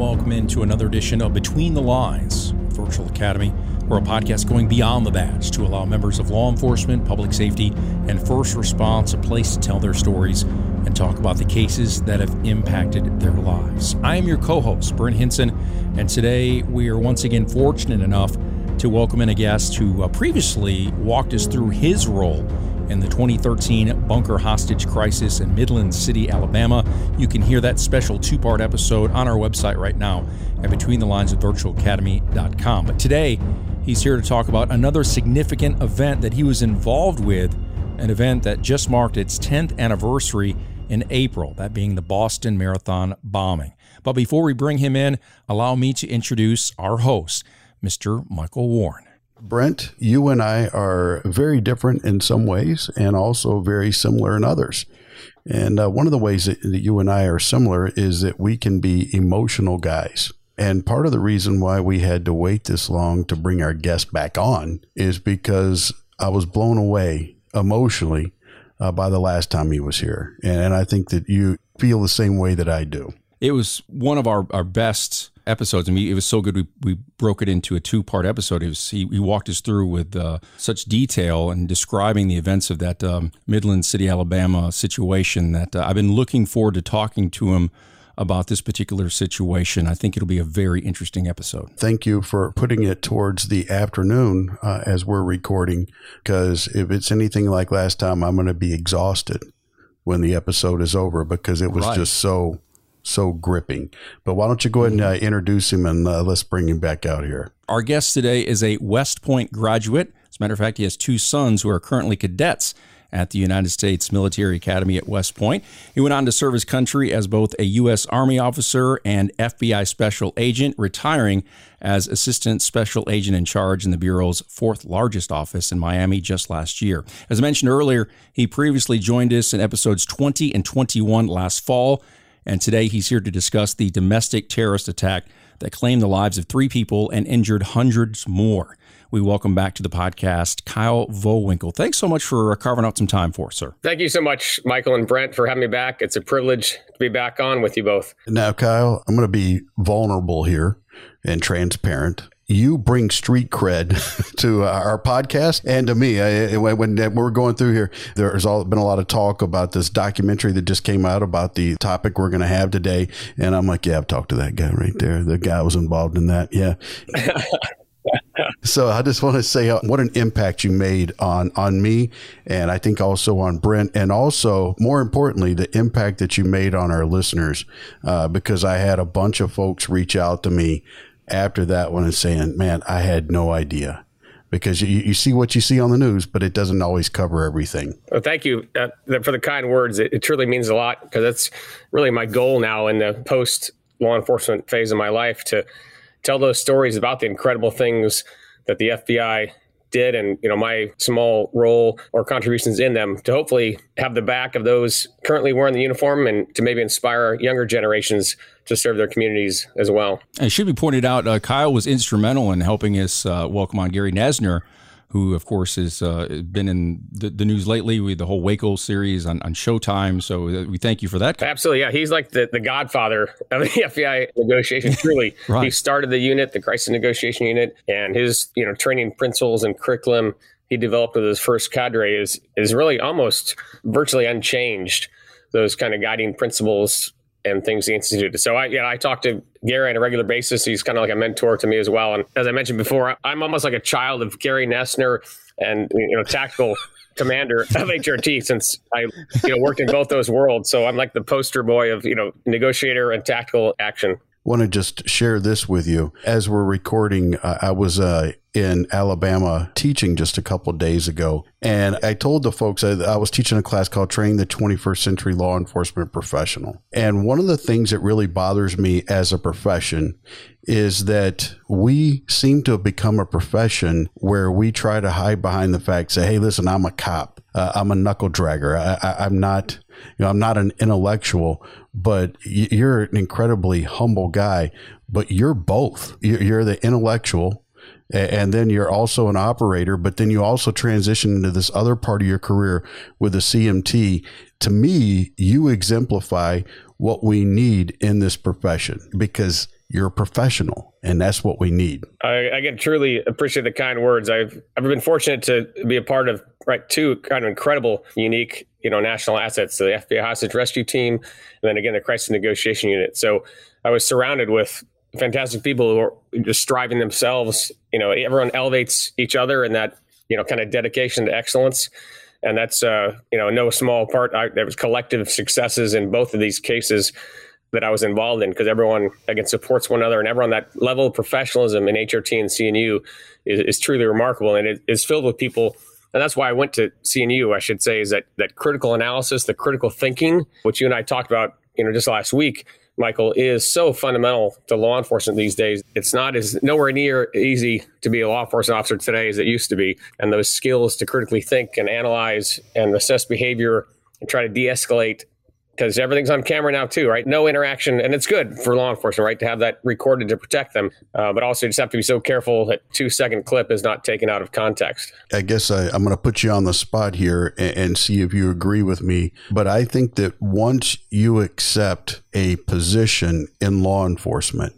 welcome into another edition of Between the Lines Virtual Academy. We're a podcast going beyond the badge to allow members of law enforcement, public safety, and first response a place to tell their stories and talk about the cases that have impacted their lives. I am your co host, Brent Hinson, and today we are once again fortunate enough to welcome in a guest who uh, previously walked us through his role in the 2013 bunker hostage crisis in Midland City, Alabama. You can hear that special two part episode on our website right now at betweenthelines@virtualacademy.com. But today, he's here to talk about another significant event that he was involved with, an event that just marked its 10th anniversary in April, that being the Boston Marathon bombing. But before we bring him in, allow me to introduce our host, Mr. Michael Warren. Brent, you and I are very different in some ways and also very similar in others. And uh, one of the ways that, that you and I are similar is that we can be emotional guys. And part of the reason why we had to wait this long to bring our guest back on is because I was blown away emotionally uh, by the last time he was here. And, and I think that you feel the same way that I do. It was one of our, our best episodes. I mean, it was so good we, we broke it into a two part episode. It was he, he walked us through with uh, such detail and describing the events of that um, Midland City, Alabama situation that uh, I've been looking forward to talking to him about this particular situation. I think it'll be a very interesting episode. Thank you for putting it towards the afternoon uh, as we're recording, because if it's anything like last time, I'm going to be exhausted when the episode is over because it was right. just so so gripping. But why don't you go ahead and uh, introduce him and uh, let's bring him back out here. Our guest today is a West Point graduate. As a matter of fact, he has two sons who are currently cadets at the United States Military Academy at West Point. He went on to serve his country as both a U.S. Army officer and FBI special agent, retiring as Assistant Special Agent in Charge in the Bureau's fourth largest office in Miami just last year. As I mentioned earlier, he previously joined us in episodes 20 and 21 last fall and today he's here to discuss the domestic terrorist attack that claimed the lives of three people and injured hundreds more. We welcome back to the podcast Kyle Vowinkel. Thanks so much for carving out some time for us, sir. Thank you so much, Michael and Brent, for having me back. It's a privilege to be back on with you both. Now, Kyle, I'm going to be vulnerable here and transparent you bring street cred to our podcast and to me. I, when we're going through here, there's all, been a lot of talk about this documentary that just came out about the topic we're going to have today. And I'm like, yeah, I've talked to that guy right there. The guy was involved in that. Yeah. so I just want to say uh, what an impact you made on on me, and I think also on Brent, and also more importantly, the impact that you made on our listeners, uh, because I had a bunch of folks reach out to me after that one and saying, man, I had no idea because you, you see what you see on the news, but it doesn't always cover everything. Well, thank you uh, for the kind words. It, it truly means a lot because that's really my goal now in the post law enforcement phase of my life to tell those stories about the incredible things that the FBI did and you know my small role or contributions in them to hopefully have the back of those currently wearing the uniform and to maybe inspire younger generations to serve their communities as well. And it should be pointed out, uh, Kyle was instrumental in helping us uh, welcome on Gary Noesner who of course has uh, been in the, the, news lately with the whole Waco series on, on Showtime. So uh, we thank you for that. Absolutely, yeah, he's like the, the godfather of the FBI negotiation. Truly, right. he started the unit, the crisis negotiation unit, and his you know training principles and curriculum he developed with his first cadre is is really almost virtually unchanged. Those kind of guiding principles and things he instituted. So I, yeah, I talked to Gary on a regular basis. He's kind of like a mentor to me as well. And as I mentioned before, I'm almost like a child of Gary Noesner and you know tactical commander of HRT since I you know worked in both those worlds. So I'm like the poster boy of you know negotiator and tactical action want to just share this with you. As we're recording, uh, I was uh, in Alabama teaching just a couple days ago. And I told the folks I, I was teaching a class called Train the 21st Century Law Enforcement Professional. And one of the things that really bothers me as a profession is that we seem to have become a profession where we try to hide behind the fact, say, hey, listen, I'm a cop. Uh, I'm a knuckle dragger. I, am not, you know, I'm not an intellectual, but you're an incredibly humble guy. But you're both. You're the intellectual and then you're also an operator, but then you also transition into this other part of your career with the CMT. To me, you exemplify what we need in this profession because you're a professional, and that's what we need. I, again truly appreciate the kind words. I've I've been fortunate to be a part of right two kind of incredible, unique, you know, national assets: the FBI hostage rescue team, and then again the crisis negotiation unit. So I was surrounded with fantastic people who are just striving themselves. You know, everyone elevates each other in that you know kind of dedication to excellence and that's uh, you know no small part. I, there was collective successes in both of these cases that I was involved in because everyone again supports one another and everyone that level of professionalism in HRT and CNU is, is truly remarkable and it is filled with people and that's why I went to CNU. I should say is that that critical analysis, the critical thinking, which you and I talked about, you know, just last week, Michael, is so fundamental to law enforcement these days. It's not as nowhere near easy to be a law enforcement officer today as it used to be. And those skills to critically think and analyze and assess behavior and try to de escalate because everything's on camera now too, right? No interaction, and it's good for law enforcement, right, to have that recorded to protect them. Uh, but also, you just have to be so careful that two second clip is not taken out of context. I guess I, am going to put you on the spot here and, and see if you agree with me. But I think that once you accept a position in law enforcement,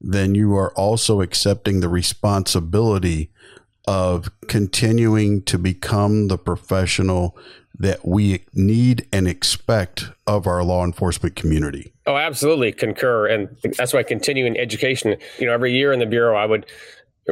then you are also accepting the responsibility of continuing to become the professional that we need and expect of our law enforcement community. Oh, absolutely concur, and that's why continuing education. You know, every year in the bureau, I would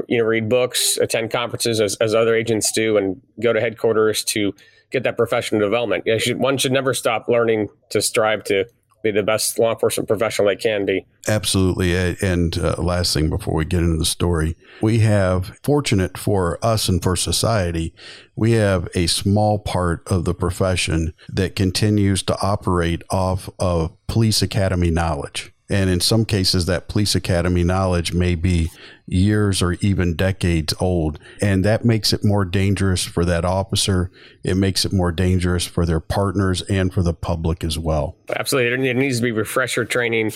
you know read books, attend conferences as, as other agents do, and go to headquarters to get that professional development. Should, one should never stop learning to strive to be the best law enforcement professional they can be. Absolutely. And uh, last thing before we get into the story, we have, fortunate for us and for society, we have a small part of the profession that continues to operate off of police academy knowledge. And in some cases, that police academy knowledge may be years or even decades old. And that makes it more dangerous for that officer. It makes it more dangerous for their partners and for the public as well. Absolutely. It needs to be refresher training.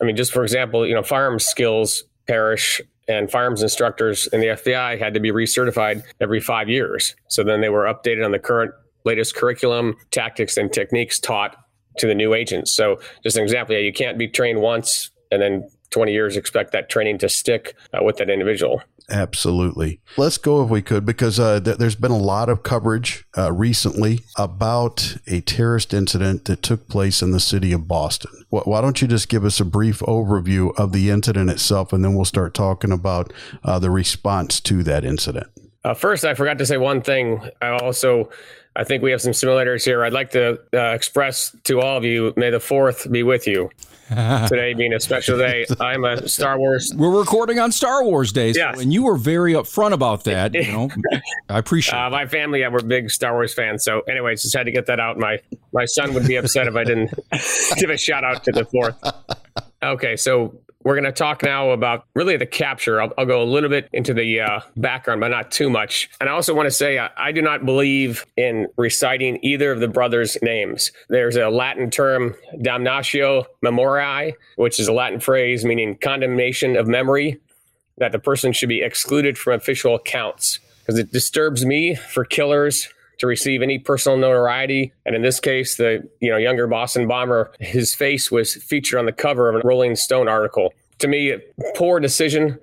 I mean, just for example, you know, firearms skills perish and firearms instructors in the FBI had to be recertified every five years. So then they were updated on the current latest curriculum, tactics, and techniques taught to the new agents. So, just an example, yeah, you can't be trained once and then 20 years expect that training to stick uh, with that individual. Absolutely. Let's go if we could, because uh, th- there's been a lot of coverage uh, recently about a terrorist incident that took place in the city of Boston. W- why don't you just give us a brief overview of the incident itself, and then we'll start talking about uh, the response to that incident? Uh, first, I forgot to say one thing. I also I think we have some similarities here. I'd like to uh, express to all of you, may the fourth be with you. Today being a special day, I'm a Star Wars. We're recording on Star Wars Day, so, and you were very upfront about that. You know, I appreciate. Uh, my family, yeah, we're big Star Wars fans. So, anyways, just had to get that out. My my son would be upset if I didn't give a shout out to the fourth. Okay, so we're going to talk now about really the capture. I'll, I'll go a little bit into the uh, background, but not too much. And I also want to say I, I, do not believe in reciting either of the brothers' names. There's a Latin term, damnatio memoriae, which is a Latin phrase meaning condemnation of memory, that the person should be excluded from official accounts because it disturbs me for killers to receive any personal notoriety. And in this case, the you know younger Boston bomber, his face was featured on the cover of a Rolling Stone article. To me, a poor decision.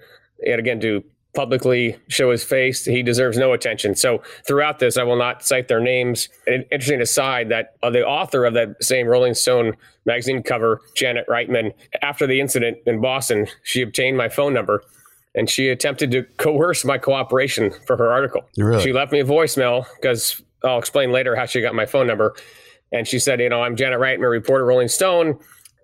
And again, to publicly show his face, he deserves no attention. So throughout this, I will not cite their names. An interesting aside that uh, the author of that same Rolling Stone magazine cover, Janet Reitman, after the incident in Boston, she obtained my phone number and she attempted to coerce my cooperation for her article. Really? She left me a voicemail because I'll explain later how she got my phone number. And she said, you know, I'm Janet Wright, I'm a reporter, Rolling Stone,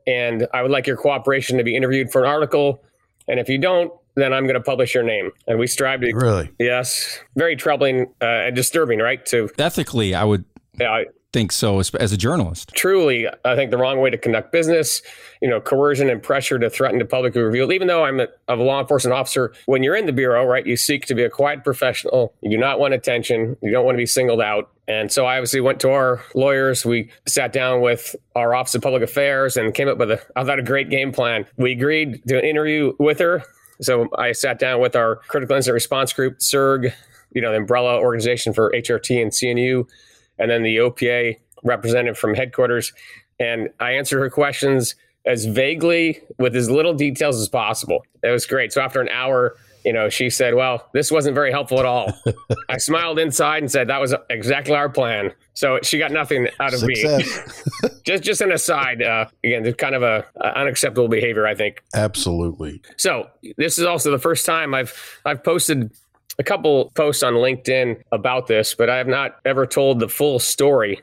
and I would like your cooperation to be interviewed for an article. And if you don't, then I'm going to publish your name. And we strive to. Really? Yes. Very troubling uh, and disturbing, right? To ethically, I would. Yeah, think so as, a journalist. Truly, I think the wrong way to conduct business, you know, coercion and pressure to threaten to publicly reveal. Even though I'm a, a law enforcement officer, when you're in the bureau, right, you seek to be a quiet professional. You do not want attention. You don't want to be singled out. And so I obviously went to our lawyers. We sat down with our Office of Public Affairs and came up with a, I thought, a great game plan. We agreed to an interview with her. So I sat down with our critical incident response group, CIRG, you know, the umbrella organization for HRT and CNU and then the OPA representative from headquarters. And I answered her questions. as vaguely with as little details as possible. It was great. So after an hour, you know, she said, "Well, this wasn't very helpful at all." I smiled inside and said, "That was exactly our plan." So she got nothing out of Success. me. just, just an aside. Uh, again, it's kind of a, a unacceptable behavior, I think. Absolutely. So this is also the first time I've I've posted a couple posts on LinkedIn about this, but I have not ever told the full story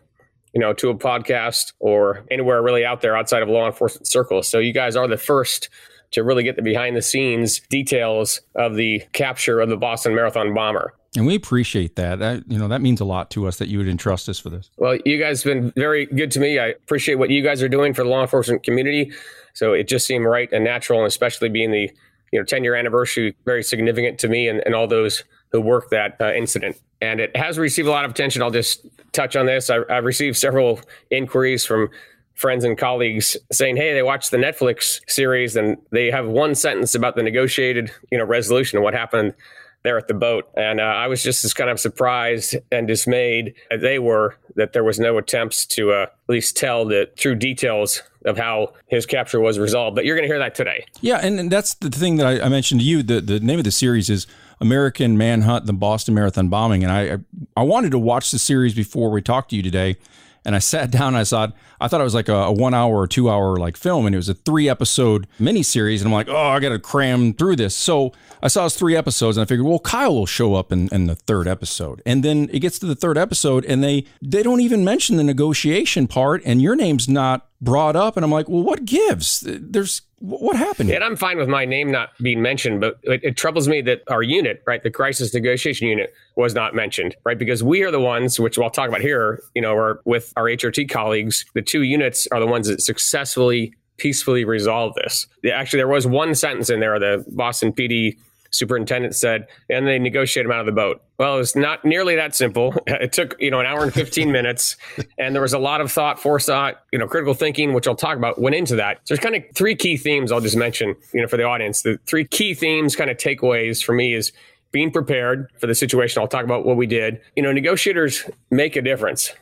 you know, to a podcast or anywhere really out there outside of law enforcement circles. So you guys are the first to really get the behind the scenes details of the capture of the Boston Marathon bomber. And we appreciate that. that. You know, that means a lot to us that you would entrust us for this. Well, you guys have been very good to me. I appreciate what you guys are doing for the law enforcement community. So it just seemed right and natural, and especially being the you know 10 year anniversary, very significant to me and, and all those who worked that uh, incident. And it has received a lot of attention. I'll just touch on this. I, I've received several inquiries from friends and colleagues saying, "Hey, they watched the Netflix series and they have one sentence about the negotiated, you know, resolution of what happened there at the boat." And uh, I was just as kind of surprised and dismayed as they were that there was no attempts to uh, at least tell the true details of how his capture was resolved. But you're going to hear that today. Yeah, and, and that's the thing that I, I, mentioned to you. The the name of the series is American Manhunt: The Boston Marathon Bombing, and I I, I wanted to watch the series before we talked to you today and I sat down and I saw I thought it was like a, a, one hour or two hour like film and it was a three episode miniseries and I'm like, oh, I gotta cram through this. So I saw it's three episodes and I figured, well, Kyle will show up in, in the third episode. And then it gets to the third episode and they they don't even mention the negotiation part and your name's not brought up and I'm like, well, what gives? There's what happened? Yeah, and I'm fine with my name not being mentioned, but it, it, troubles me that our unit, right, the crisis negotiation unit, was not mentioned, right, because we are the ones, which I'll talk about here, you know, are with our HRT colleagues. The two units are the ones that successfully, peacefully resolve this. Actually, there was one sentence in there. The Boston PD superintendent said, and they negotiate him out of the boat. Well, it's not nearly that simple. It took, you know, an hour and 15 minutes. And there was a lot of thought, forethought, you know, critical thinking, which I'll talk about, went into that. So there's kind of three key themes I'll just mention, you know, for the audience. The three key themes, kind of takeaways for me is being prepared for the situation. I'll talk about what we did. You know, negotiators make a difference.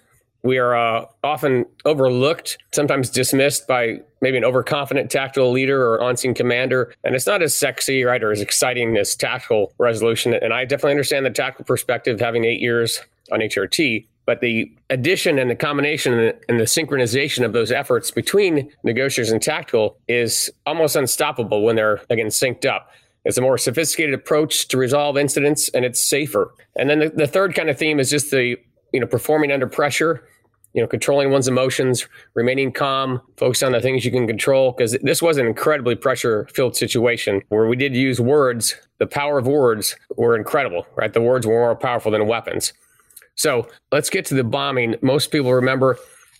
We are uh, often overlooked, sometimes dismissed by maybe an overconfident tactical leader or on-scene commander, and it's not as sexy, right, or as exciting as tactical resolution. And I definitely understand the tactical perspective, having eight years on HRT. But the addition and the combination and the, and the synchronization of those efforts between negotiators and tactical is almost unstoppable when they're again synced up. It's a more sophisticated approach to resolve incidents, and it's safer. And then the, the third kind of theme is just the you know performing under pressure you know, controlling one's emotions, remaining calm, focus on the things you can control. Because this was an incredibly pressure filled situation where we did use words. The power of words were incredible, right? The words were more powerful than weapons. So let's get to the bombing. Most people remember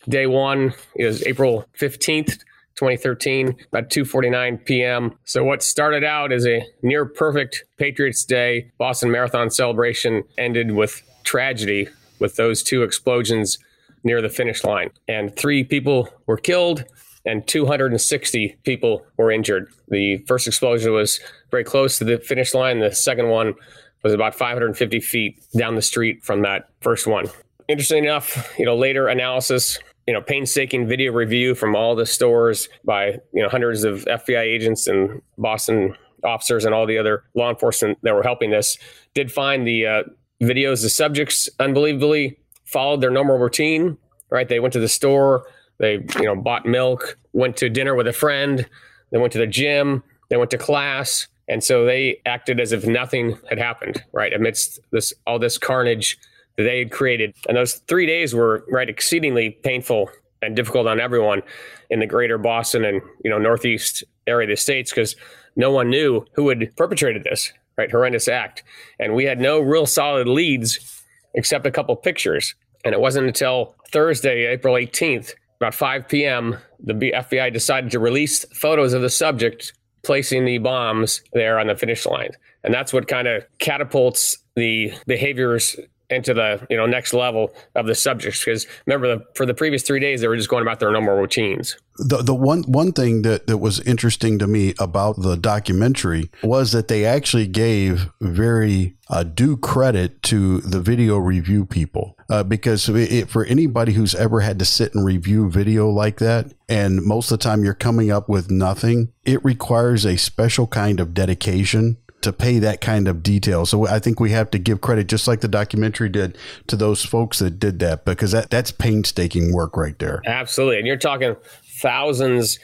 day one is April 15th, 2013, about 2:49 p.m. So what started out as a near perfect Patriots Day Boston Marathon celebration ended with tragedy with those two explosions near the finish line. And three people were killed and 260 people were injured. The first explosion was very close to the finish line. The second one was about 550 feet down the street from that first one. Interesting enough, you know, later analysis, you know, painstaking video review from all the stores by, you know, hundreds of FBI agents and Boston officers and all the other law enforcement that were helping this did find the uh, videos. The subjects unbelievably followed their normal routine, right? They went to the store, they, you know, bought milk, went to dinner with a friend, they went to the gym, they went to class. And so they acted as if nothing had happened, right? Amidst this all this carnage that they had created. And those three days were right exceedingly painful and difficult on everyone in the greater Boston and you know northeast area of the states because no one knew who had perpetrated this right horrendous act, and we had no real solid leads except a couple pictures. And it wasn't until Thursday, April 18th, about 5 p.m., the FBI decided to release photos of the subject placing the bombs there on the finish line. And that's what kind of catapults the behaviors into the you know next level of the subjects. Because remember the, for the previous three days they were just going about their normal routines. The the one one thing that, that was interesting to me about the documentary was that they actually gave very uh, due credit to the video review people. Uh, because it, for anybody who's ever had to sit and review video like that and most of the time you're coming up with nothing it requires a special kind of dedication to pay that kind of detail. So I think we have to give credit, just like the documentary did, to those folks that did that because that, that's painstaking work right there. Absolutely. And you're talking thousands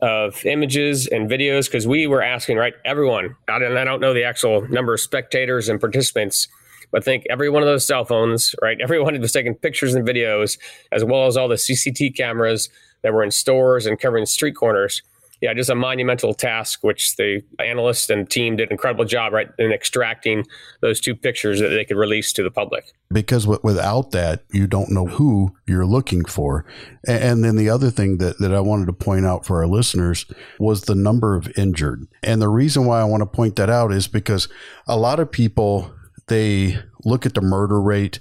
of images and videos because we were asking, right, everyone, I don't, I don't know the actual number of spectators and participants, but think every one of those cell phones, right, everyone was taking pictures and videos, as well as all the CCT cameras that were in stores and covering street corners yeah, just a monumental task, which the analysts and team did an incredible job, right, in extracting those two pictures that they could release to the public. Because without that, you don't know who you're looking for. And then the other thing that, that I wanted to point out for our listeners was the number of injured. And the reason why I want to point that out is because a lot of people, they look at the murder rate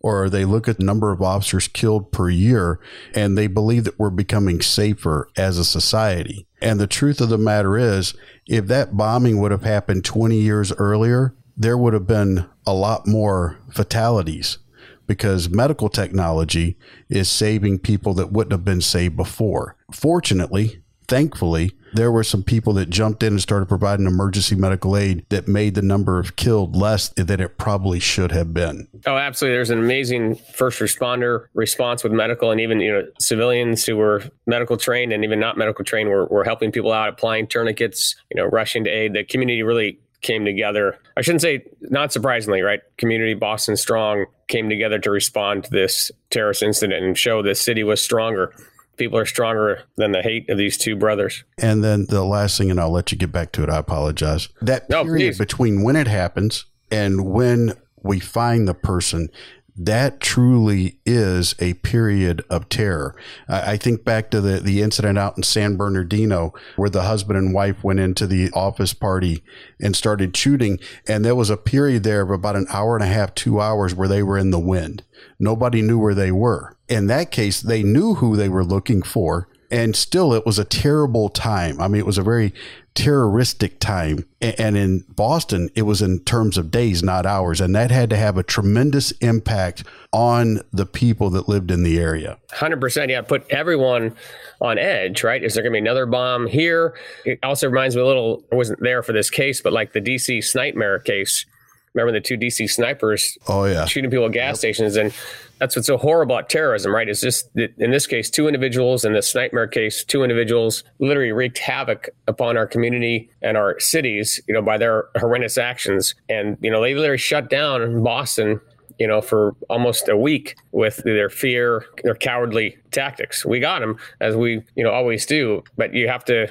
or they look at the number of officers killed per year and they believe that we're becoming safer as a society. And the truth of the matter is, if that bombing would have happened 20 years earlier, there would have been a lot more fatalities because medical technology is saving people that wouldn't have been saved before. Fortunately, thankfully, there were some people that jumped in and started providing emergency medical aid that made the number of killed less than it probably should have been. Oh, absolutely. There's an amazing first responder response with medical and even, you know, civilians who were medical trained and even not medical trained were, were helping people out, applying tourniquets, you know, rushing to aid. The community really came together. I shouldn't say not surprisingly, right? Community Boston Strong came together to respond to this terrorist incident and show the city was stronger people are stronger than the hate of these two brothers. And then the last thing, and I'll let you get back to it. I apologize. That period no, between when it happens and when we find the person that truly is a period of terror. I think back to the, the incident out in San Bernardino where the husband and wife went into the office party and started shooting. And there was a period there of about an hour and a half, two hours where they were in the wind. Nobody knew where they were. In that case, they knew who they were looking for. And still, it was a terrible time. I mean, it was a very terroristic time. And in Boston, it was in terms of days, not hours. And that had to have a tremendous impact on the people that lived in the area. 100%. Yeah. Put everyone on edge, right? Is there going to be another bomb here? It also reminds me a little, I wasn't there for this case, but like the DC Snipe case. Remember the two DC snipers? Oh, yeah. Shooting people at gas yep. stations. And that's what's so horrible about terrorism, right? It's just that in this case, two individuals, in this nightmare case, two individuals literally wreaked havoc upon our community and our cities, you know, by their horrendous actions. And, you know, they literally shut down Boston, you know, for almost a week with their fear, their cowardly tactics. We got them as we, you know, always do, but you have to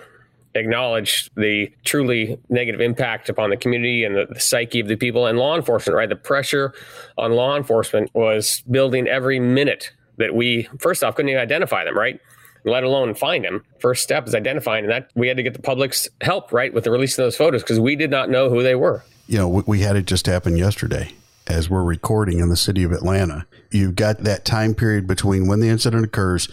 acknowledge the truly negative impact upon the community and the, the, psyche of the people and law enforcement, right? The pressure on law enforcement was building every minute that we, first off, couldn't even identify them, right? Let alone find them. First step is identifying, and that we had to get the public's help, right, with the release of those photos because we did not know who they were. You know, we had it just happen yesterday as we're recording in the city of Atlanta. You've got that time period between when the incident occurs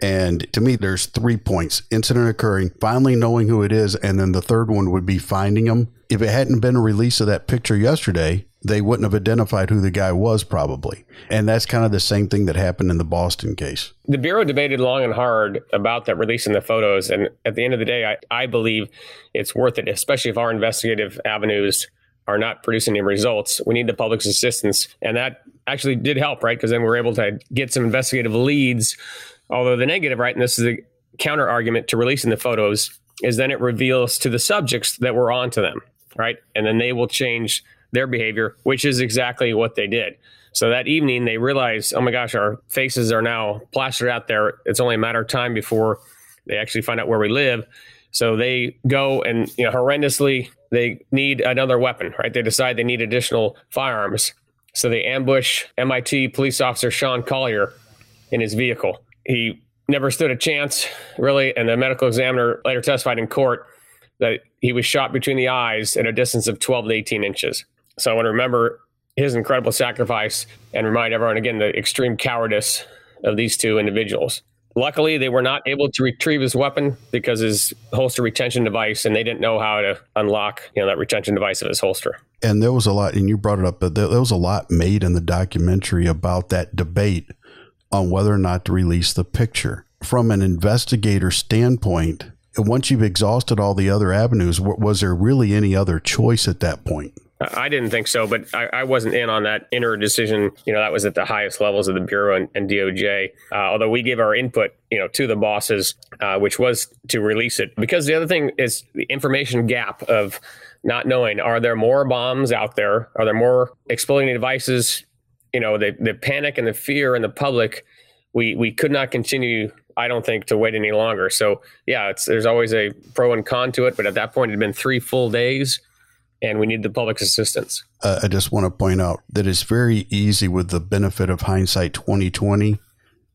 and to me, there's three points incident occurring, finally knowing who it is, and then the third one would be finding him. If it hadn't been a release of that picture yesterday, they wouldn't have identified who the guy was, probably. And that's kind of the same thing that happened in the Boston case. The Bureau debated long and hard about that releasing the photos. And at the end of the day, I, I believe it's worth it, especially if our investigative avenues are not producing any results. We need the public's assistance. And that actually did help, right? Because then we're able to get some investigative leads Although the negative, right, and this is a counter argument to releasing the photos, is then it reveals to the subjects that we're on to them, right? And then they will change their behavior, which is exactly what they did. So that evening, they realize, oh my gosh, our faces are now plastered out there. It's only a matter of time before they actually find out where we live. So they go and, you know, horrendously, they need another weapon, right? They decide they need additional firearms. So they ambush MIT police officer Sean Collier in his vehicle he never stood a chance, really. And the medical examiner later testified in court that he was shot between the eyes at a distance of 12 to 18 inches. So I want to remember his incredible sacrifice and remind everyone again the extreme cowardice of these two individuals. Luckily, they were not able to retrieve his weapon because his holster retention device, and they didn't know how to unlock you know that retention device of his holster. And there was a lot, and you brought it up, but there, there was a lot made in the documentary about that debate on whether or not to release the picture. From an investigator standpoint, once you've exhausted all the other avenues, was there really any other choice at that point? I didn't think so, but I, I, wasn't in on that inner decision. You know, that was at the highest levels of the bureau and, and DOJ. Uh, although we gave our input, you know, to the bosses, uh, which was to release it. Because the other thing is the information gap of not knowing: are there more bombs out there? Are there more exploding devices? You know, the the panic and the fear in the public. We we could not continue I don't think to wait any longer. So yeah, there's always a pro and con to it, but at that point it had been three full days and we need the public's assistance. Uh, I just want to point out that it's very easy with the benefit of hindsight 2020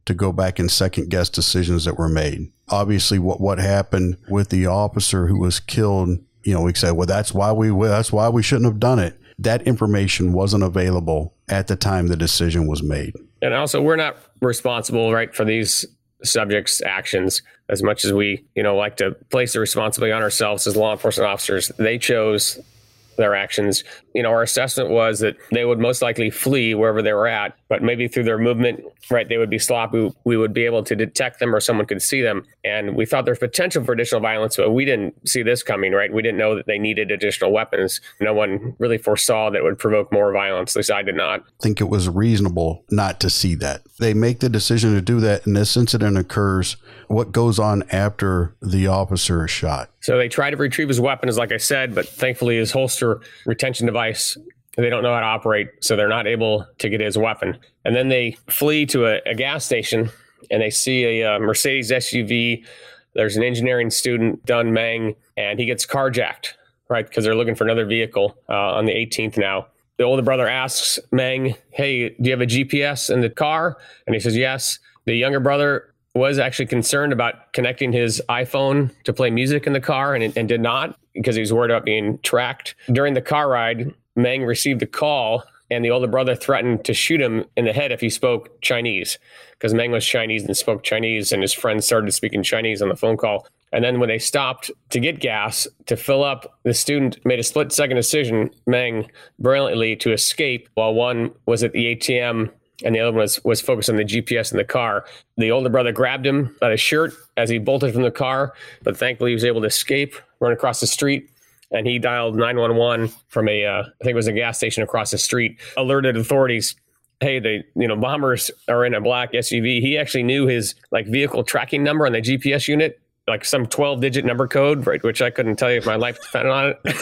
to go back and second guess decisions that were made. Obviously, what what happened with the officer who was killed, you know, we say, well, that's why we that's why we shouldn't have done it. That information wasn't available at the time the decision was made. And also, we're not responsible, right, for these subjects' actions as much as we, you know, like to place the responsibility on ourselves as law enforcement officers. They chose their actions. You know, our assessment was that they would most likely flee wherever they were at, but maybe through their movement, right, they would be sloppy. We would be able to detect them or someone could see them. And we thought there's potential for additional violence, but we didn't see this coming, right? We didn't know that they needed additional weapons. No one really foresaw that would provoke more violence. At least I did not. I think it was reasonable not to see that. They make the decision to do that, and this incident occurs what goes on after the officer is shot? So they try to retrieve his weapon, as like I said, but thankfully his holster retention device they don't know how to operate, so they're not able to get his weapon. And then they flee to a, a gas station and they see a, a, uh, Mercedes SUV. There's an engineering student, Dun Meng, and he gets carjacked, right? Because they're looking for another vehicle uh, on the 18th now. The older brother asks Meng, Hey, do you have a GPS in the car? And he says, Yes. The younger brother was actually concerned about connecting his iPhone to play music in the car and, and did not because he was worried about being tracked. During the car ride, Meng received a call and the older brother threatened to shoot him in the head if he spoke Chinese because Meng was Chinese and spoke Chinese, and his friends started speaking Chinese on the phone call. And then when they stopped to get gas to fill up, the student made a split second decision, Meng, brilliantly to escape while one was at the ATM and the other one was, was focused on the GPS in the car. The older brother grabbed him by his shirt as he bolted from the car, but thankfully he was able to escape, run across the street, and he dialed 911 from a, uh, I think it was a gas station across the street, alerted authorities. Hey, the you know bombers are in a black SUV. He actually knew his like vehicle tracking number on the GPS unit like some 12 digit number code, right, which I couldn't tell you if my life depended on it.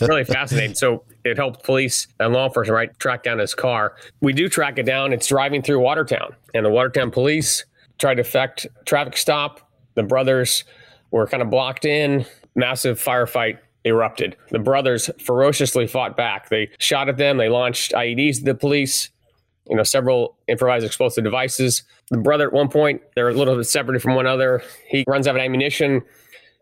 really fascinating. So it helped police and law enforcement, right, track down his car. We do track it down. It's driving through Watertown, and the Watertown police tried to effect traffic stop. The brothers were kind of blocked in. Massive firefight erupted. The brothers ferociously fought back. They shot at them. They launched IEDs at the police you know, several improvised explosive devices. The brother, at one point, they're a little bit separated from one another. He runs out of ammunition.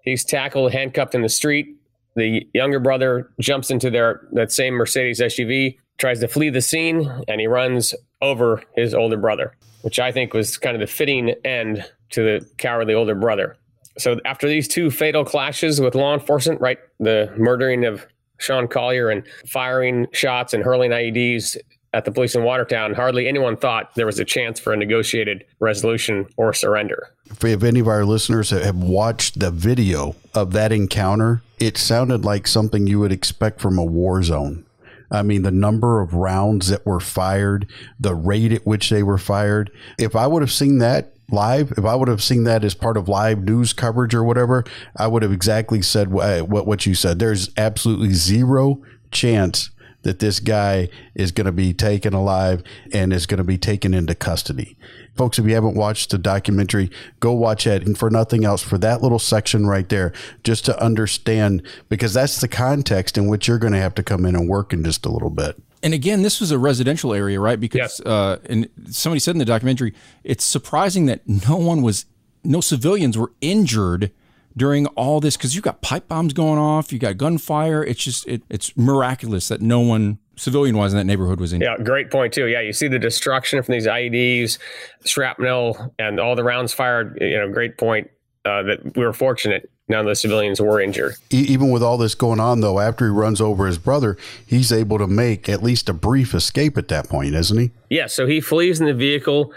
He's tackled, handcuffed in the street. The younger brother jumps into their that same Mercedes SUV, tries to flee the scene, and he runs over his older brother, which I think was kind of the fitting end to the cowardly older brother. So after these two fatal clashes with law enforcement, right, the murdering of Sean Collier and firing shots and hurling IEDs at the police in Watertown, hardly anyone thought there was a chance for a negotiated resolution or surrender. If any of our listeners have watched the video of that encounter, it sounded like something you would expect from a war zone. I mean, the number of rounds that were fired, the rate at which they were fired. If I would have seen that live, if I would have seen that as part of live news coverage or whatever, I would have exactly said what, what you said. There's absolutely zero chance that this guy is going to be taken alive and is going to be taken into custody. Folks, if you haven't watched the documentary, go watch it. And for nothing else, for that little section right there, just to understand, because that's the context in which you're going to have to come in and work in just a little bit. And again, this was a residential area, right? Because, yes. uh, and somebody said in the documentary, it's surprising that no one was, no civilians were injured during all this because you got pipe bombs going off, you got gunfire. It's just it, it's miraculous that no one civilian wise in that neighborhood was in. Yeah, great point too. Yeah, you see the destruction from these IEDs, shrapnel, and all the rounds fired. You know, great point. Uh, that we were fortunate none of the civilians were injured. Even with all this going on, though, after he runs over his brother, he's able to make at least a brief escape at that point, isn't he? Yeah. So he flees in the vehicle.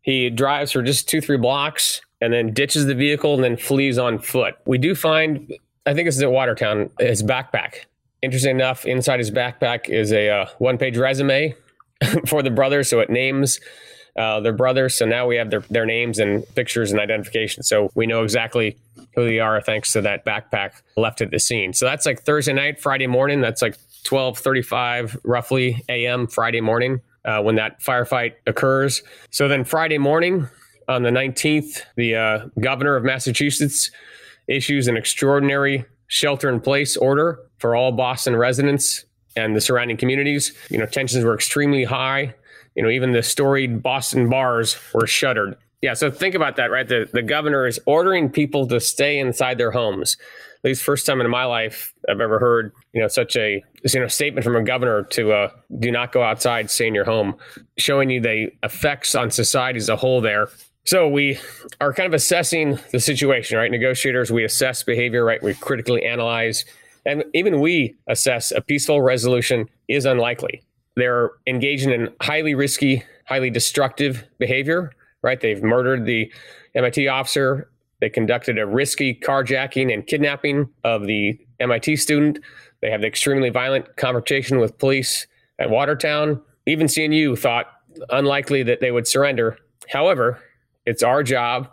He drives for just two, three blocks and then ditches the vehicle and then flees on foot. We do find, I think this is at Watertown, his backpack. Interesting enough, inside his backpack is a uh, one page resume for the brothers. So it names uh, their brothers. So now we have their, their names and pictures and identification. So we know exactly who they are thanks to that backpack left at the scene. So that's like Thursday night, Friday morning. That's like 12:35 roughly a.m. Friday morning uh, when that firefight occurs. So then Friday morning on the 19th, the uh, governor of Massachusetts issues an extraordinary shelter in place order for all Boston residents and the surrounding communities. You know, tensions were extremely high. You know, even the storied Boston bars were shuttered. Yeah, so think about that, right? The the governor is ordering people to stay inside their homes. At least first time in my life I've ever heard, you know, such a you know statement from a governor to uh, do not go outside, stay in your home, showing you the effects on society as a whole there. So we are kind of assessing the situation, right? Negotiators, we assess behavior, right? We critically analyze, and even we assess a peaceful resolution is unlikely. They're engaging in highly risky, highly destructive behavior right? They've murdered the MIT officer. They conducted a risky carjacking and kidnapping of the MIT student. They have the extremely violent confrontation with police at Watertown. Even CNU thought unlikely that they would surrender. However, it's our job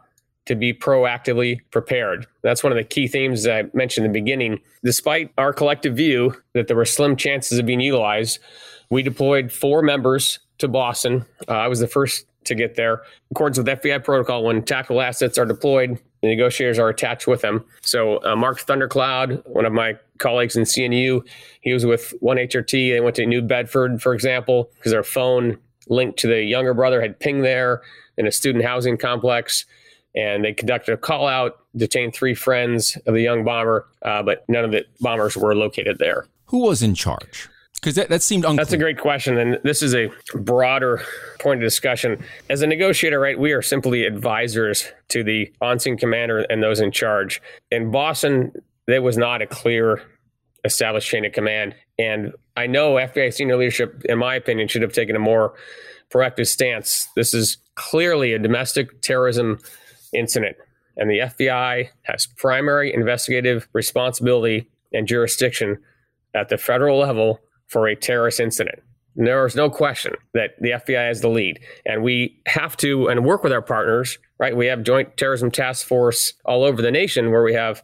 to be proactively prepared. That's one of the key themes I mentioned in the beginning. Despite our collective view that there were slim chances of being utilized, we deployed four members to Boston. Uh, I was the first to get there. In accordance with FBI protocol, when tactical assets are deployed, the negotiators are attached with them. So uh, Mark Thundercloud, one of my colleagues in CNU, he was with one HRT. They went to New Bedford, for example, because their phone linked to the younger brother had pinged there in a student housing complex. And they conducted a call out, detained three friends of the young bomber, uh, but none of the bombers were located there. Who was in charge? Because that, that seemed unclear. That's a great question. And this is a broader point of discussion. As a negotiator, right, we are simply advisors to the on scene commander and those in charge. In Boston, there was not a clear established chain of command. And I know FBI senior leadership, in my opinion, should have taken a more proactive stance. This is clearly a domestic terrorism incident. And the FBI has primary investigative responsibility and jurisdiction at the federal level for a terrorist incident. There is no question that the FBI has the lead, and we have to and work with our partners. Right, we have Joint Terrorism Task Force all over the nation, where we have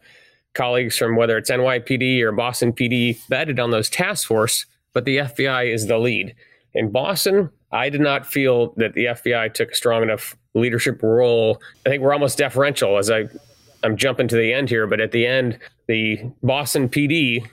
colleagues from whether it's NYPD or Boston PD vetted on those task force, but the FBI is the lead. In Boston, I did not feel that the FBI took a strong enough leadership role. I think we're almost deferential as I I'm jumping to the end here, but at the end, the Boston PD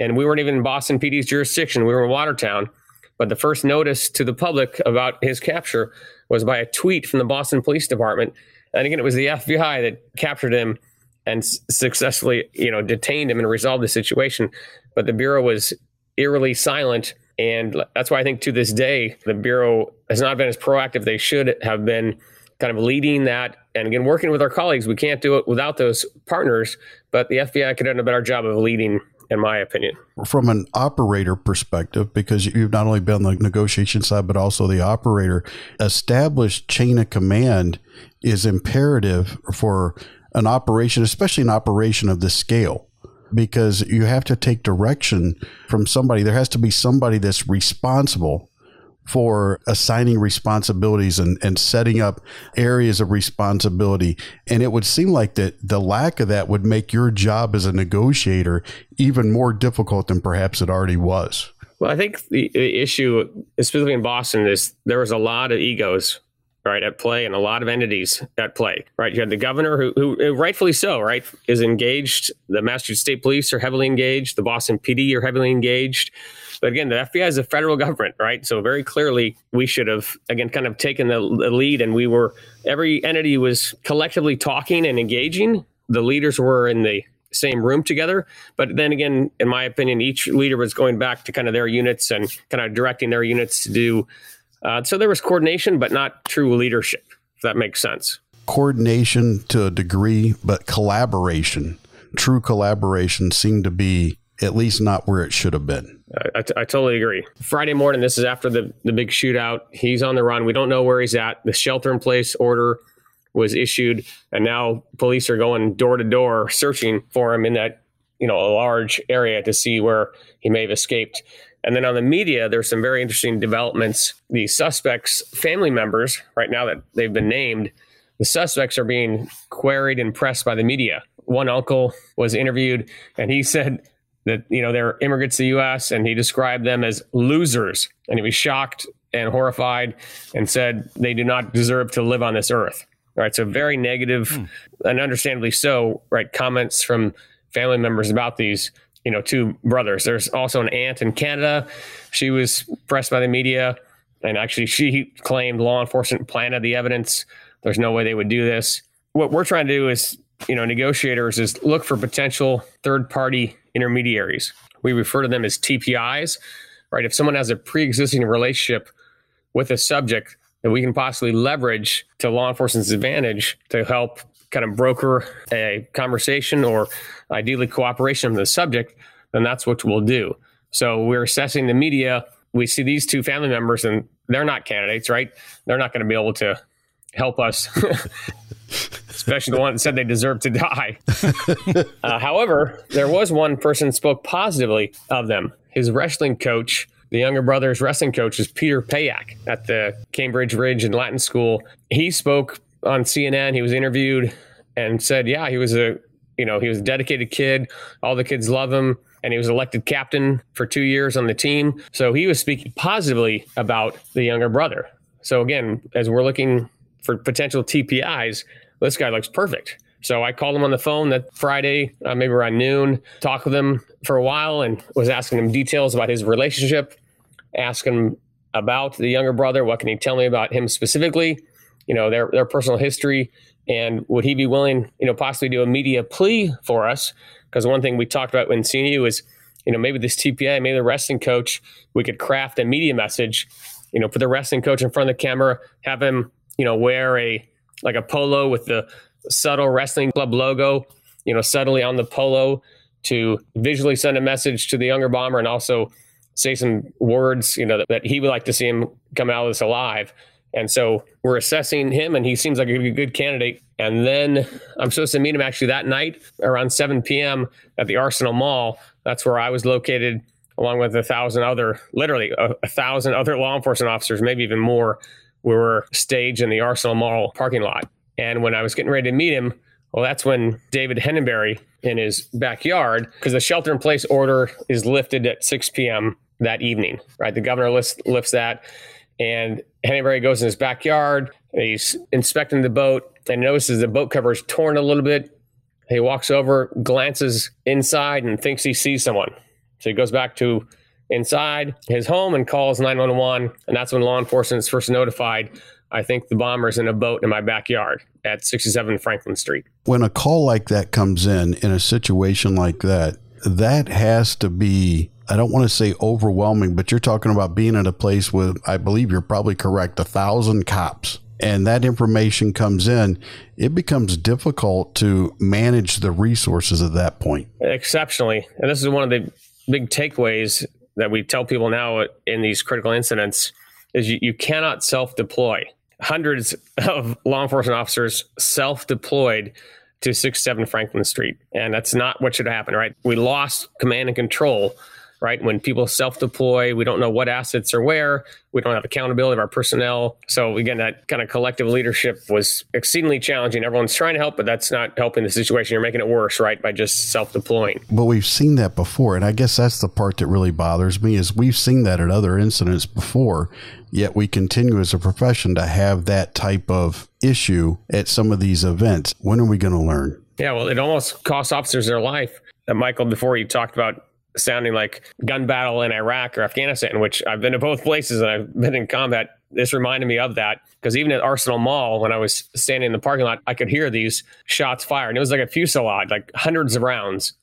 and we weren't even in Boston PD's jurisdiction. We were in Watertown. But the first notice to the public about his capture was by a tweet from the Boston Police Department. And again, it was the FBI that captured him and successfully, you know, detained him and resolved the situation. But the bureau was eerily silent, and that's why I think to this day the bureau has not been as proactive they should have been, kind of leading that. And again, working with our colleagues, we can't do it without those partners. But the FBI could have done a better job of leading in my opinion. From an operator perspective, because you've not only been on the negotiation side, but also the operator, established chain of command is imperative for an operation, especially an operation of this scale. Because you have to take direction from somebody. There has to be somebody that's responsible for assigning responsibilities and, and setting up areas of responsibility. And it would seem like that the lack of that would make your job as a negotiator even more difficult than perhaps it already was. Well, I think the, the issue, specifically in Boston, is there was a lot of egos right at play and a lot of entities at play right you had the governor who, who rightfully so right is engaged the massachusetts state police are heavily engaged the boston pd are heavily engaged but again, the FBI is a federal government, right? So very clearly, we should have again kind of taken the, the lead, and we were every entity was collectively talking and engaging, the leaders were in the same room together. But then again, in my opinion, each leader was going back to kind of their units and kind of directing their units to do. Uh, so there was coordination, but not true leadership, if that makes sense. Coordination to a degree, but collaboration, true collaboration seemed to be at least not where it should have been. I, I, totally agree. Friday morning, this is after the, the big shootout. He's on the run. We don't know where he's at. The shelter in place order was issued, and now police are going door to door searching for him in that you know a large area to see where he may have escaped. And then on the media, there's some very interesting developments. The suspects' family members, right now that they've been named, the suspects are being queried and pressed by the media. One uncle was interviewed, and he said that you know they're immigrants to the U.S. and he described them as losers, and he was shocked and horrified, and said they do not deserve to live on this earth. Right, so very negative, hmm. and understandably so. Right, comments from family members about these you know two brothers. There's also an aunt in Canada. She was pressed by the media, and actually she claimed law enforcement planted the evidence. There's no way they would do this. What we're trying to do is you know negotiators is look for potential third party intermediaries. We refer to them as TPIs, right? If someone has a pre existing relationship with a subject that we can possibly leverage to law enforcement's advantage to help kind of broker a conversation or ideally cooperation with the subject, then that's what we'll do. So we're assessing the media. We see these two family members and they're not candidates, right? They're not going to be able to help us especially the one that said they deserve to die. uh, however, there was one person spoke positively of them. His wrestling coach, the younger brother's wrestling coach, is Peter Payack at the Cambridge Rindge and Latin School. He spoke on CNN. He was interviewed and said, "Yeah, he was a you know he was a dedicated kid. All the kids love him." and he was elected captain for two years on the team. So he was speaking positively about the younger brother. So again, as we're looking for potential TPIs, this guy looks perfect. So I called him on the phone that Friday, uh, maybe around noon, talked with him for a while and was asking him details about his relationship, asking him about the younger brother. What can he tell me about him specifically? You know, their, their personal history. And would he be willing, you know, possibly do a media plea for us? Because one thing we talked about when seeing you is, you know, maybe this TPI, maybe the wrestling coach, we could craft a media message, you know, put the wrestling coach in front of the camera, have him, you know, wear a like a polo with the subtle wrestling club logo, you know, subtly on the polo to visually send a message to the younger bomber and also say some words, you know, that, that he would like to see him come out of this alive. And so we're assessing him, and he seems like a good candidate. And then I'm supposed to meet him actually that night around 7 p.m. at the Arsenal Mall. That's where I was located, along with a thousand other, literally a, a thousand other law enforcement officers, maybe even more, we were staged in the Arsenal Mall parking lot. And when I was getting ready to meet him, well, that's when David Henneberry in his backyard, because the shelter in place order is lifted at 6 p.m. that evening, right? The governor lifts, lifts that. And Henneberry goes in his backyard. He's inspecting the boat and notices the boat cover is torn a little bit. He walks over, glances inside, and thinks he sees someone. So he goes back to inside his home and calls 911. And that's when law enforcement is first notified. I think the bomber's in a boat in my backyard at 67 Franklin Street. When a call like that comes in, in a situation like that, that has to be, I don't want to say overwhelming, but you're talking about being at a place with, I believe you're probably correct, a thousand cops. And that information comes in, it becomes difficult to manage the resources at that point. Exceptionally. And this is one of the big takeaways that we tell people now in these critical incidents is you, you cannot self deploy. Hundreds of law enforcement officers self deployed to 67 Franklin Street. And that's not what should happen, right? We lost command and control right? When people self deploy, we don't know what assets are where. We don't have accountability of our personnel. So, again, that kind of collective leadership was exceedingly challenging. Everyone's trying to help, but that's not helping the situation. You're making it worse, right? By just self deploying. But we've seen that before. And I guess that's the part that really bothers me is we've seen that at other incidents before. Yet we continue as a profession to have that type of issue at some of these events. When are we going to learn? Yeah, well, it almost costs officers their life. Uh, Michael, before you talked about sounding like gun battle in Iraq or Afghanistan, which I've been to both places and I've been in combat this reminded me of that because even at Arsenal Mall, when I was standing in the parking lot, I could hear these shots fired. And it was like a fusillade, like hundreds of rounds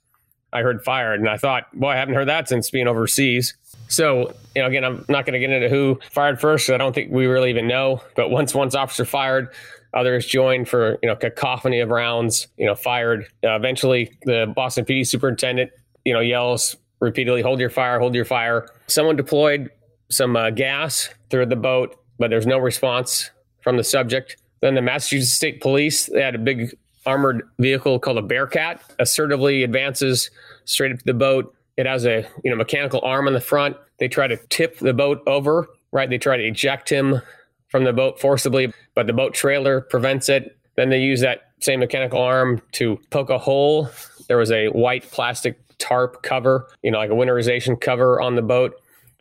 I heard fired. And I thought, boy, I haven't heard that since being overseas. So, you know, again, I'm not going to get into who fired first. I don't think we really even know. But once once officer fired, others joined for, you know, cacophony of rounds, you know, fired. Uh, eventually, the Boston PD superintendent, you know, yells repeatedly, hold your fire, hold your fire. Someone deployed some uh, gas through the boat, but there's no response from the subject. Then the Massachusetts State Police, they had a big armored vehicle called a Bearcat, assertively advances straight up to the boat. It has a you know mechanical arm on the front. They try to tip the boat over, right? They try to eject him from the boat forcibly, but the boat trailer prevents it. Then they use that same mechanical arm to poke a hole. There was a white plastic tarp cover, you know, like a winterization cover on the boat.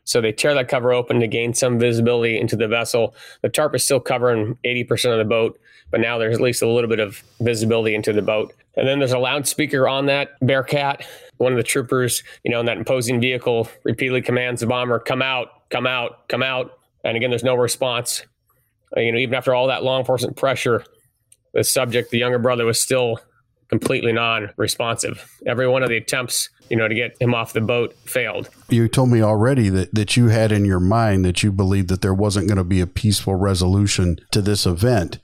So they tear that cover open to gain some visibility into the vessel. The tarp is still covering 80% of the boat, but now there's at least a little bit of visibility into the boat. And then there's a loudspeaker on that Bearcat. One of the troopers, you know, in that imposing vehicle repeatedly commands the bomber, come out, come out, come out. And again, there's no response. Uh, you know, even after all that law enforcement pressure, the subject, the younger brother, was still completely non-responsive. Every one of the attempts, you know, to get him off the boat failed. You told me already that, that you had in your mind that you believed that there wasn't going to be a peaceful resolution to this event.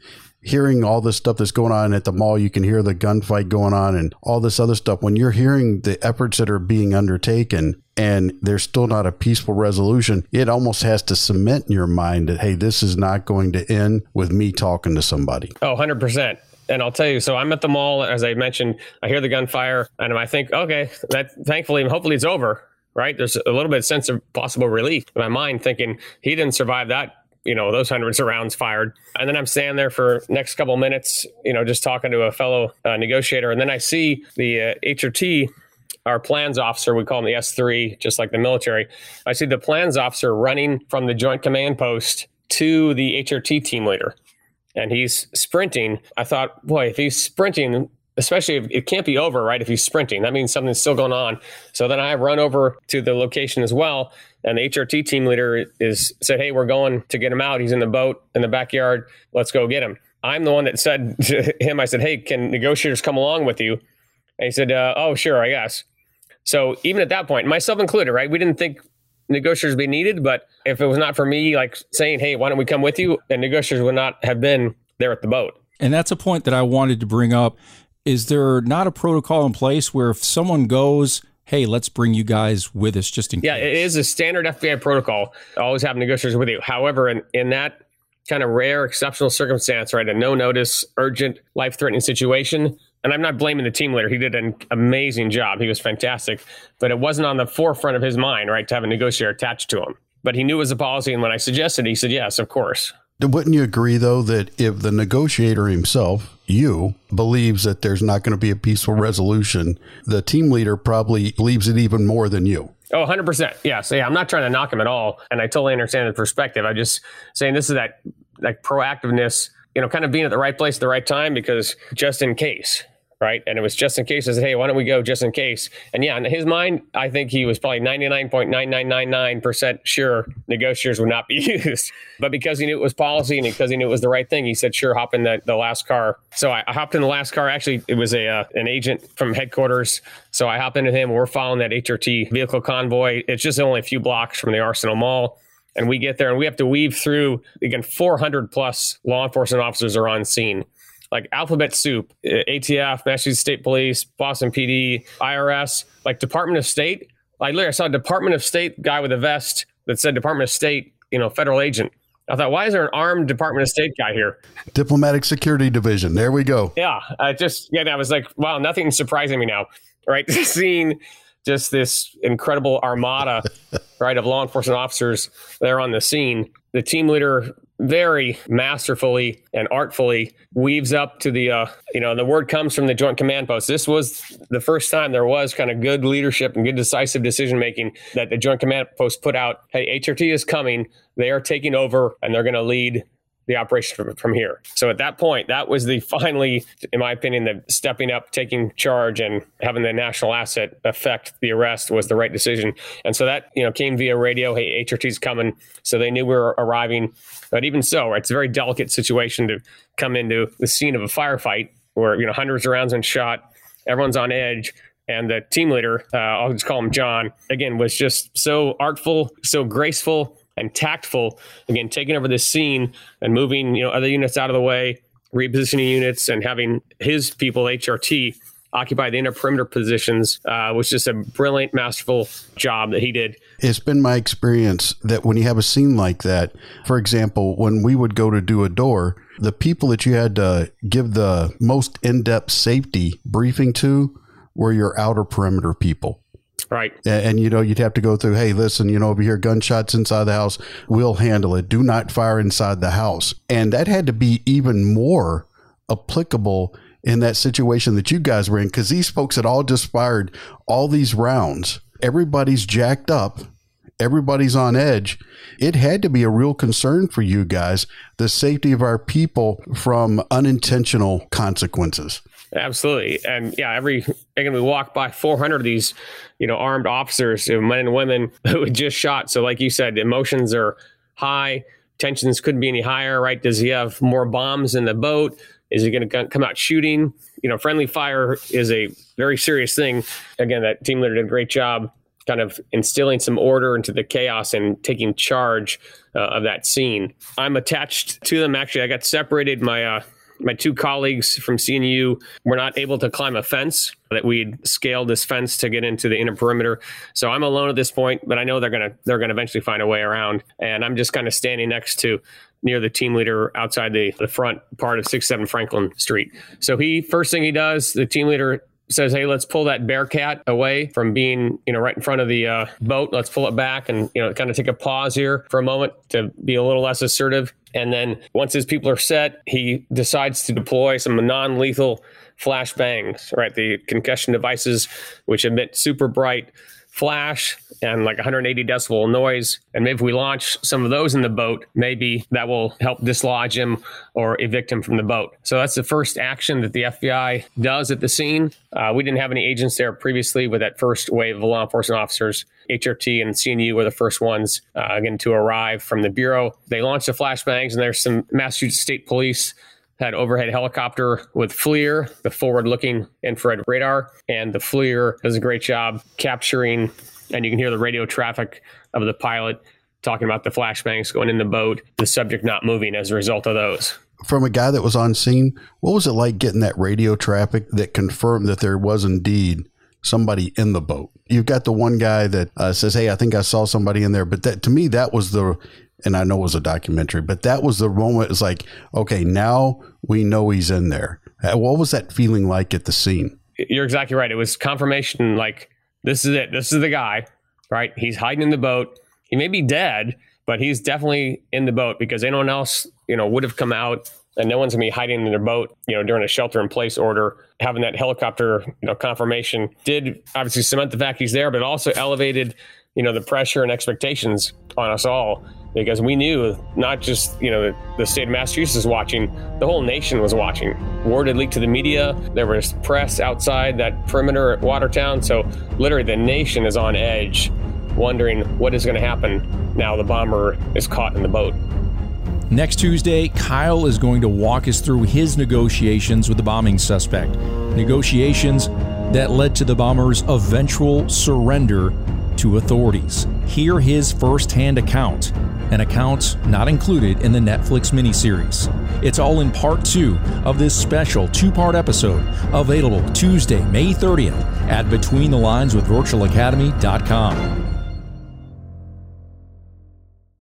Hearing all this stuff that's going on at the mall, you can hear the gunfight going on and all this other stuff. When you're hearing the efforts that are being undertaken and there's still not a peaceful resolution, it almost has to cement in your mind that, hey, this is not going to end with me talking to somebody. Oh, 100% and I'll tell you, so I'm at the mall, as I mentioned, I hear the gunfire and I think, okay, that thankfully, hopefully it's over, right? There's a little bit of sense of possible relief in my mind thinking he didn't survive that, you know, those hundreds of rounds fired. And then I'm standing there for next couple minutes, you know, just talking to a fellow uh, negotiator. And then I see the uh, HRT our plans officer, we call him the S3, just like the military. I see the plans officer running from the joint command post to the HRT team leader and he's sprinting. I thought, boy, if he's sprinting, especially if it can't be over, right? If he's sprinting, that means something's still going on. So then I run over to the location as well. And the HRT team leader is said, Hey, we're going to get him out. He's in the boat in the backyard. Let's go get him. I'm the one that said to him, I said, Hey, can negotiators come along with you? And he said, uh, Oh, sure, I guess. So even at that point, myself included, right? We didn't think negotiators be needed. But if it was not for me, like saying, "Hey, why don't we come with you?" and negotiators would not have been there at the boat. And that's a point that I wanted to bring up. Is there not a protocol in place where if someone goes, hey, let's bring you guys with us just in yeah, case? Yeah, it is a standard FBI protocol. Always have negotiators with you. However, in, in that kind of rare, exceptional circumstance, right, a no notice, urgent, life threatening situation, and I'm not blaming the team leader. He did an amazing job. He was fantastic, but it wasn't on the forefront of his mind, right, to have a negotiator attached to him. But he knew it was a policy, and when I suggested, he said, "Yes, of course." Wouldn't you agree, though, that if the negotiator himself, you, believes that there's not going to be a peaceful resolution, the team leader probably believes it even more than you? Oh, 100%. Yes. Yeah, I'm not trying to knock him at all. And I totally understand the perspective. I'm just saying this is that like proactiveness, you know, kind of being at the right place at the right time because just in case, right? And it was just in case. I said, hey, why don't we go just in case? And yeah, in his mind, I think he was probably 99.9999% sure negotiators would not be used. But because he knew it was policy and because he knew it was the right thing, he said, sure, hop in the, the last car. So I, I hopped in the last car. Actually, it was a uh, an agent from headquarters. So I hopped into him. We're following that HRT vehicle convoy. It's just only a few blocks from the Arsenal Mall and we get there and we have to weave through again 400 plus law enforcement officers are on scene like alphabet soup, ATF, Massachusetts State Police, Boston PD, IRS, like Department of State. Like literally, I saw a Department of State guy with a vest that said Department of State, you know, federal agent. I thought, why is there an armed Department of State guy here? Diplomatic Security Division. There we go. Yeah, I just yeah, I was like, wow, nothing's surprising me now, right? Seeing just this incredible armada, right, of law enforcement officers there on the scene. The team leader very masterfully and artfully weaves up to the uh, you know the word comes from the joint command post this was the first time there was kind of good leadership and good decisive decision making that the joint command post put out hey hrt is coming they are taking over and they're going to lead the operation from, here. So at that point, that was the finally, in my opinion, the stepping up, taking charge, and having the national asset affect the arrest was the right decision. And so that you know came via radio. Hey, HRT's coming, so they knew we were arriving. But even so, it's a very delicate situation to come into the scene of a firefight where you know hundreds of rounds been shot, everyone's on edge. And the team leader, uh, I'll just call him John, again, was just so artful, so graceful, and tactful. Again, taking over this scene and moving you know other units out of the way, repositioning units, and having his people HRT occupy the inner perimeter positions uh, was just a brilliant, masterful job that he did. It's been my experience that when you have a scene like that, for example, when we would go to do a door, the people that you had to give the most in depth safety briefing to were your outer perimeter people. Right. And, and, you know, you'd have to go through, hey, listen, you know, over here, gunshots inside the house, we'll handle it. Do not fire inside the house. And that had to be even more applicable in that situation that you guys were in because these folks had all just fired all these rounds. Everybody's jacked up. Everybody's on edge. It had to be a real concern for you guys, the safety of our people from unintentional consequences. Absolutely. And yeah, every again we walk by 400 of these, you know, armed officers, men and women who had just shot. So like you said, emotions are high, tensions couldn't be any higher, right? Does he have more bombs in the boat? Is he going to come out shooting? You know, friendly fire is a very serious thing. Again, that team leader did a great job kind of instilling some order into the chaos and taking charge uh, of that scene. I'm attached to them. Actually, I got separated. My uh, my two colleagues from CNU were not able to climb a fence that we'd scaled this fence to get into the inner perimeter. So I'm alone at this point, but I know they're gonna they're gonna eventually find a way around. And I'm just kind of standing next to near the team leader outside the, the front part of 67 Franklin Street. So he first thing he does, the team leader says, "Hey, let's pull that Bearcat away from being, you know, right in front of the uh, boat. Let's pull it back and you know, kind of take a pause here for a moment to be a little less assertive." And then once his people are set, he decides to deploy some non-lethal flashbangs, right? The concussion devices, which emit super bright flash and like 180 decibel noise. And maybe if we launch some of those in the boat, maybe that will help dislodge him or evict him from the boat. So that's the first action that the FBI does at the scene. Uh, we didn't have any agents there previously with that first wave of law enforcement officers. HRT and CNU were the first ones, uh, again, to arrive from the Bureau. They launched the flashbangs, and there's some Massachusetts State Police had overhead helicopter with FLIR, the forward looking infrared radar. And the FLIR does a great job capturing, and you can hear the radio traffic of the pilot talking about the flashbangs going in the boat, the subject not moving as a result of those. From a guy that was on scene, what was it like getting that radio traffic that confirmed that there was indeed somebody in the boat? You've got the one guy that uh, says, "Hey, I think I saw somebody in there," but that to me that was the and I know it was a documentary, but that was the moment. It's like, okay, now we know he's in there. Uh, what was that feeling like at the scene? You're exactly right. It was confirmation. Like this is it. This is the guy, right? He's hiding in the boat. He may be dead, but he's definitely in the boat because anyone else, you know, would have come out and no one's gonna be hiding in their boat, you know, during a shelter in place order. Having that helicopter, you know, confirmation did obviously cement the fact he's there, but also elevated, you know, the pressure and expectations on us all because we knew not just you know the, state of Massachusetts was watching, the whole nation was watching. Word had leaked to the media. There was press outside that perimeter at Watertown, so literally the nation is on edge, wondering what is going to happen now. The bomber is caught in the boat. Next Tuesday, Kyle is going to walk us through his negotiations with the bombing suspect. Negotiations that led to the bomber's eventual surrender to authorities. Hear his firsthand account an account not included in the Netflix miniseries. It's all in part two of this special two part episode, available Tuesday, May 30th at BetweenTheLinesWithVirtualAcademy.com.